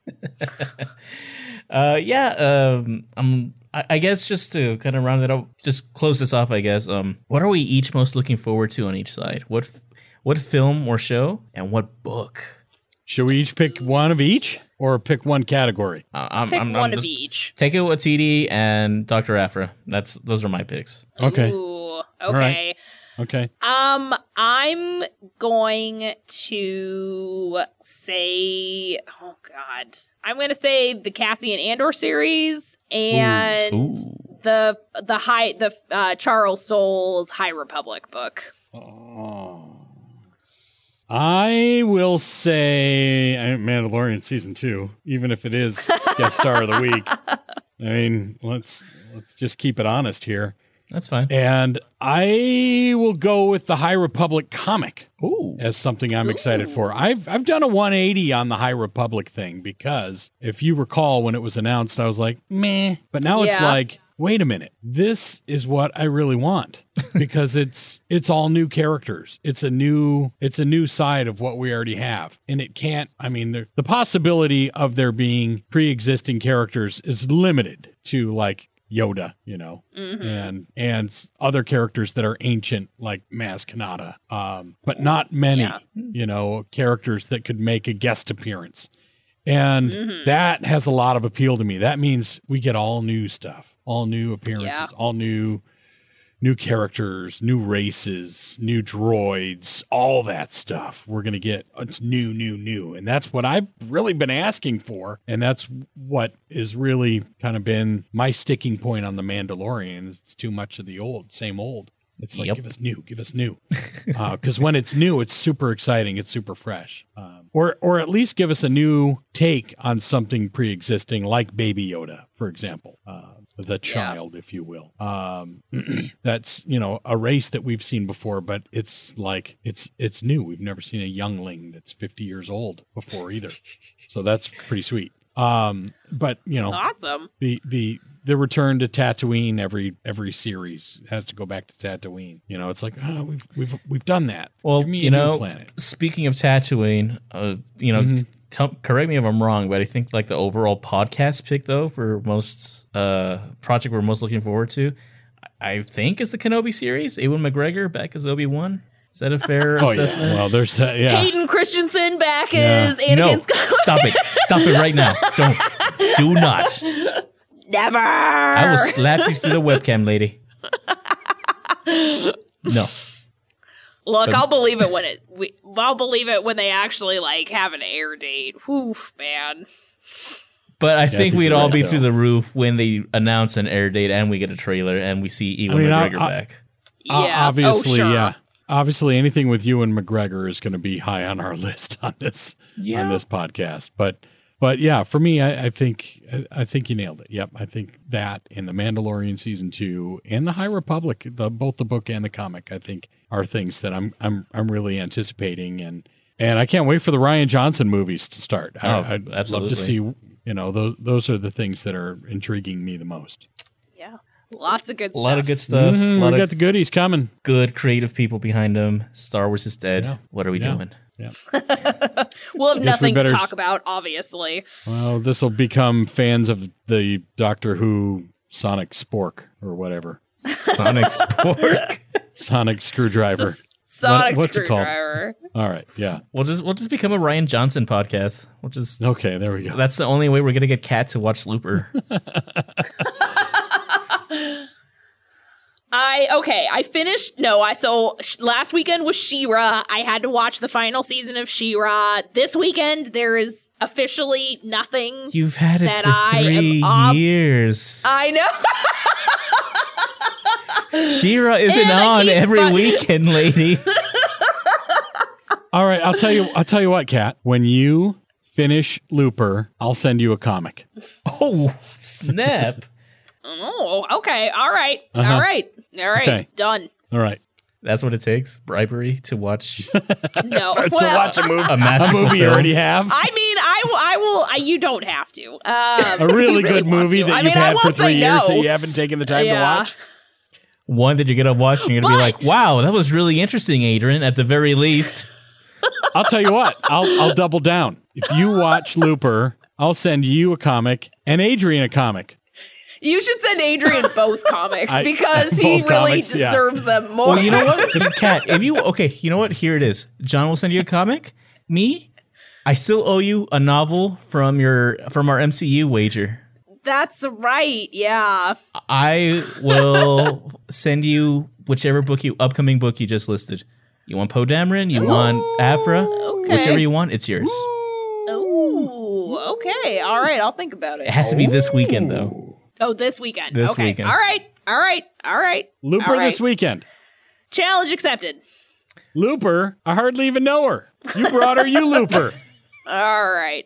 Uh, yeah. Um, um, I, I guess just to kind of round it up, just close this off. I guess. Um, what are we each most looking forward to on each side? What, what film or show, and what book? Should we each pick one of each or pick one category? Uh, I'm, Pick I'm, one I'm of each. Take it with TD and Dr. Aphra. That's those are my picks. Okay. Ooh, right. okay. Okay. Um, I'm going to say, oh god, I'm going to say the Cassian Andor series and Ooh. the the high the uh, Charles Soule's High Republic book. Oh. I will say Mandalorian season two, even if it is guest star of the week. I mean, let's let's just keep it honest here. That's fine. And I will go with the High Republic comic Ooh. as something I'm excited for. I've I've done a 180 on the High Republic thing because if you recall when it was announced, I was like, meh. But now it's like, wait a minute, this is what I really want because it's it's all new characters. It's a new it's a new side of what we already have, and it can't. I mean, the, the possibility of there being pre-existing characters is limited to like. Yoda, you know, and and other characters that are ancient like Maz Kanata, um, but not many, Yeah. you know, characters that could make a guest appearance. And Mm-hmm. that has a lot of appeal to me. That means we get all new stuff, all new appearances, all new new characters, new races, new droids, all that stuff. We're going to get it's new, new, new. And that's what I've really been asking for. And that's what is really kind of been my sticking point on the Mandalorian. It's too much of the old, same old. It's like, Yep. give us new, give us new. Because when it's new, it's super exciting. It's super fresh. Um, or, or at least give us a new take on something pre existing, like Baby Yoda, for example. Uh, the child, if you will. Um, that's you know a race that we've seen before, but it's like it's it's new. We've never seen a youngling that's fifty years old before either, so that's pretty sweet. Um, but you know Awesome. the the the return to Tatooine every every series has to go back to Tatooine. You know, it's like oh, we've we've we've done that. Well, Give me you a new know, planet. speaking of Tatooine, uh, you know, Mhm. tell, correct me if I'm wrong, but I think like the overall podcast pick though for most uh project we're most looking forward to, I think is the Kenobi series. Ewan McGregor back as Obi Wan. Is that a fair Oh yeah, assessment? well there's uh, yeah. Hayden Christensen back Yeah. as Anakin no, Skywalker. stop it! Stop it right now! Don't, do not! Never. I will slap you through the webcam, lady. No, Look, But- I'll believe it when it. We, I'll believe it when they actually like have an air date. Whew, man. but I I think think we'd you're all right, be though. through the roof when they announce an air date and we get a trailer and we see Ewan mean, I- McGregor I- back. O- Yes. obviously, oh, sure. yeah. Obviously, anything with Ewan McGregor is going to be high on our list on this on this podcast. But but yeah, for me, I, I think I, I think you nailed it. Yep, I think that in the Mandalorian season two and the High Republic, the both the book and the comic, I think are things that I'm I'm I'm really anticipating and and I can't wait for the Rian Johnson movies to start. I, Oh, I'd love absolutely. to see. You know, those those are the things that are intriguing me the most. Yeah. Lots of good stuff. A lot of good stuff. Mhm, a lot we got the goodies coming. good creative people behind them. Star Wars is dead. Yeah. What are we Yeah. doing? We'll have we nothing better- to talk about, obviously. Well, this will become fans of the Doctor Who Sonic Spork or whatever. Sonic Spork. Sonic Screwdriver. It's a s- sonic what's it called? screwdriver. All right. Yeah. we'll just we'll just become a Rian Johnson podcast. We'll just Okay. There we go. that's the only way we're gonna get Cat to watch Looper. I okay. I finished. No, I so sh- last weekend was She-Ra. I had to watch the final season of She-Ra. This weekend there is officially nothing. You've had it That for I am three ob- years. I know. She-Ra isn't And on every fun- weekend, lady. All right. I'll tell you. I'll tell you what, Kat. When you finish Looper, I'll send you a comic. oh snap! Oh, okay. All right. Uh-huh. All right. All right. Okay. Done. All right. That's what it takes. Bribery to watch No. to well, watch a movie. a A masterful movie you already have. I mean, I will. I will. You don't have to. Um, a really, if you good movie to. that I you've mean, had for three years no. that you haven't taken the time to watch. One that you're gonna watch and you're gonna be like, "Wow, that was really interesting, Adrian." At the very least, I'll tell you what. I'll I'll double down. If you watch Looper, I'll send you a comic and Adrian a comic. You should send Adrian both comics I- because he really comics, yeah. deserves them more. well, you know what, Cat? If you okay, you know what? Here it is. John will send you a comic. Me, I still owe you a novel from your from our MCU wager. That's right. Yeah. I will send you whichever book you upcoming book you just listed. You want Poe Dameron? You want Aphra? Okay. Whichever you want, it's yours. Oh, okay. All right. I'll think about It it. has to be this weekend though. Oh, this weekend. This okay. weekend. All right. All right. All right. Looper All right. this weekend. Challenge accepted. Looper, I hardly even know her. You brought her, you Looper. All right.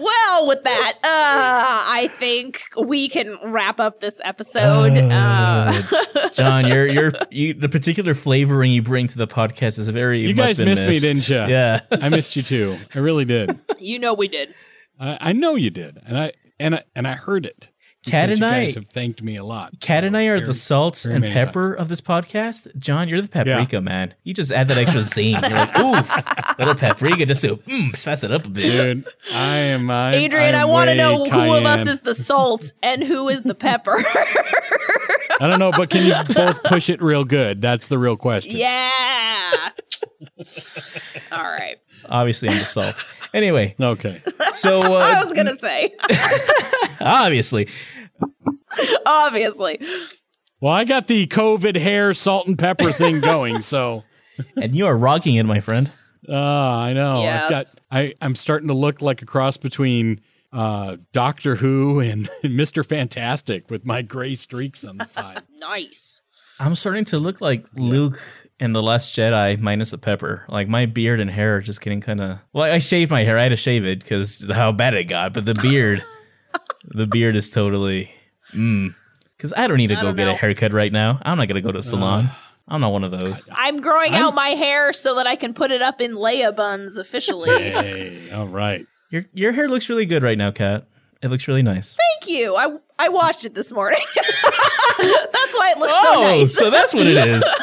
Well, with that, uh, I think we can wrap up this episode. uh, Oh, John, you're you're you, the particular flavoring you bring to the podcast is very. You much guys been missed me, didn't ya? Yeah. I missed you too. I really did. you know we did. I, I know you did, and I and I and I heard it. Kat because and you I- have thanked me a lot. Kat and I are Very- the salts and many pepper of this podcast. John, you're the paprika man. You just add that extra zing. You're like, oof, little paprika just to mm, spice it up a bit. Dude, I am. I, Adrian, I'm I want to way know who of us is the salt and who is the pepper. I don't know, but can you both push it real good? That's the real question. yeah. All right. Obviously, I'm the salt. Anyway, Okay. so I uh, was going to say, obviously, obviously. Well, I got the COVID hair salt and pepper thing going, so and you are rocking it, my friend. uh, I know. Yes. I've got I I'm starting to look like a cross between uh, Doctor Who and Mr. Fantastic with my gray streaks on the side. Nice. I'm starting to look like Luke in the Last Jedi minus the pepper. Like my beard and hair are just getting kind of. Well, I shaved my hair. I had to shave it because how bad it got. But the beard, the beard is totally. Mm. Because I don't need to I go don't get a haircut right now. I'm not gonna go to a salon. I'm not one of those. I'm growing I'm- out my hair so that I can put it up in Leia buns officially. hey, all right. Your your hair looks really good right now, Kat. It looks really nice. Thank you. I I washed it this morning. That's why it looks so oh, nice. so that's what it is.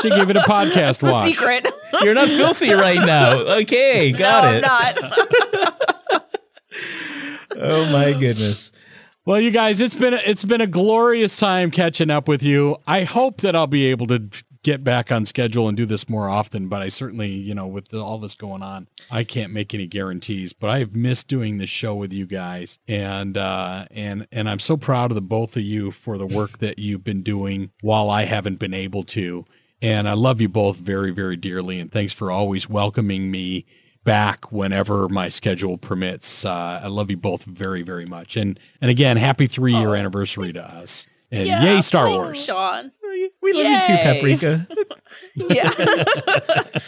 She give it a podcast the watch. secret. You're not filthy right now. Okay, got no, it. I'm not. Oh my goodness. Well, you guys, it's been a, it's been a glorious time catching up with you. I hope that I'll be able to get back on schedule and do this more often. But I certainly, you know, with the, all this going on, I can't make any guarantees. But I've missed doing this show with you guys, and uh, and and I'm so proud of the both of you for the work that you've been doing while I haven't been able to. And I love you both very, very dearly. And thanks for always welcoming me back whenever my schedule permits. Uh, I love you both very, very much. And and again, happy three year anniversary to us. And Yeah, yay, Star thanks, Wars. Sean. We love you too, Paprika. Yeah.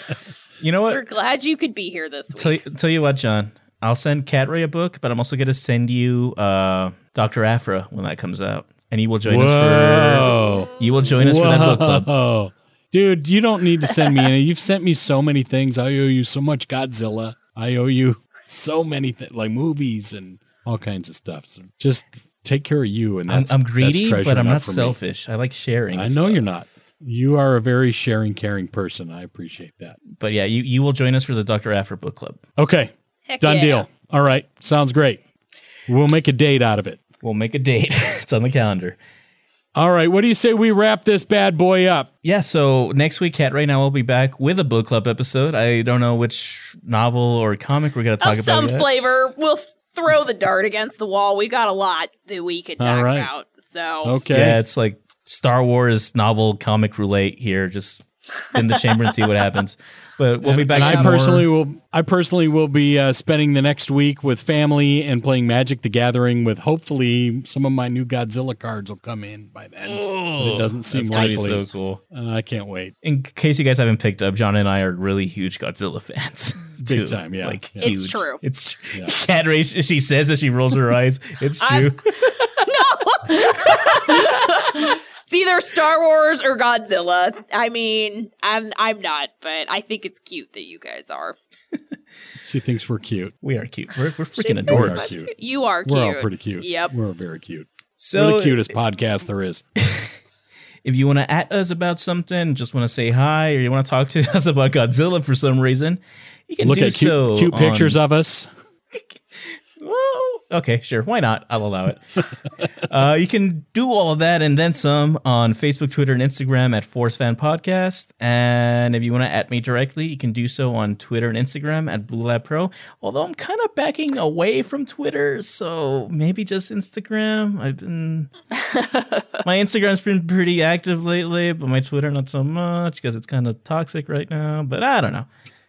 You know what? We're glad you could be here this week. Tell you, tell you what, John. I'll send Cat Ray a book, but I'm also going to send you uh, Doctor Aphra when that comes out, and you will join us Whoa. for you will join us for that book club. Whoa. Dude, you don't need to send me any. You've sent me so many things. I owe you so much Godzilla. I owe you so many things, like movies and all kinds of stuff. So just take care of you. And that's, I'm, that's I'm greedy, treasure but I'm not for me. selfish. I like sharing. I know stuff. you're not. You are a very sharing, caring person. I appreciate that. But yeah, you, you will join us for the Doctor Aphra book club. Okay, Heck done yeah. deal. All right, sounds great. We'll make a date out of it. We'll make a date. it's on the calendar. All right, what do you say we wrap this bad boy up? Yeah, so next week, Cat Right Now we'll be back with a book club episode. I don't know which novel or comic we're going to oh, talk Of about. some yet. flavor. We'll throw the dart against the wall. We got a lot that we could talk right. about. So Okay. Yeah, it's like Star Wars novel comic roulette here. Just spin the chamber and see what happens. But we'll be back. And I more- personally will. I personally will be uh, spending the next week with family and playing Magic: The Gathering. With hopefully some of my new Godzilla cards will come in by then. but it doesn't seem That's gonna be likely. so cool. Uh, I can't wait. In case you guys haven't picked up, John and I are really huge Godzilla fans. Big too. time, yeah. Like Yeah. It's true. It's Yeah. cat race. She says as she rolls her eyes. It's true. it's either Star Wars or Godzilla. I mean, I'm I'm not, but I think it's cute that you guys are. She thinks we're cute. we are cute. We're, we're freaking We adorable. are cute. You are cute. We're all pretty cute. Yep. We're very cute. So we're the cutest podcast there is. if you want to at us about something, just want to say hi, or you want to talk to us about Godzilla for some reason, you can Look do at cute, so. cute on- pictures of us. Okay, sure. Why not? I'll allow it. uh, you can do all of that and then some on Facebook, Twitter, and Instagram at Force Fan Podcast. And if you want to at me directly, you can do so on Twitter and Instagram at Blue Lab Pro. Although I'm kind of backing away from Twitter, so maybe just Instagram. I've been my Instagram's been pretty active lately, but my Twitter not so much because it's kind of toxic right now. But I don't know.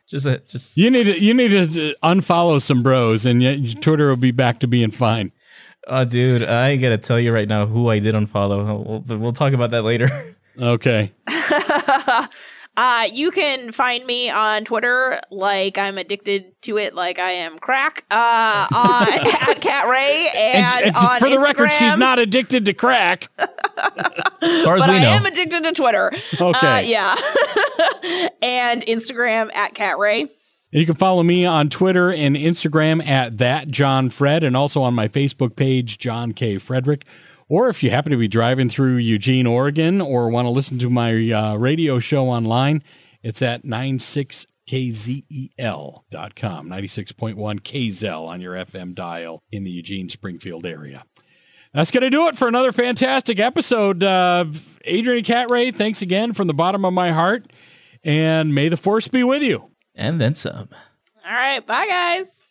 Just a, just You need to you need to uh, unfollow some bros, and yet Twitter will be back to being fine. oh, dude, I gotta tell you right now who I did unfollow. We'll, we'll talk about that later. Okay. Uh, you can find me on Twitter like I'm addicted to it, like I am crack. Uh, on, at Cat Ray and, And, and on for the record, she's not addicted to crack. As far as but we I know, am addicted to Twitter. Okay. Uh, yeah. and Instagram at Cat Ray. You can follow me on Twitter and Instagram at that John Fred, and also on my Facebook page, John K. Frederick. Or if you happen to be driving through Eugene, Oregon, or want to listen to my uh, radio show online, it's at 96kzel.com, 96.1 KZEL on your FM dial in the Eugene Springfield area. That's going to do it for another fantastic episode. Uh, Adrian Cat Ray, thanks again from the bottom of my heart, and may the force be with you. and then some. All right. Bye, guys.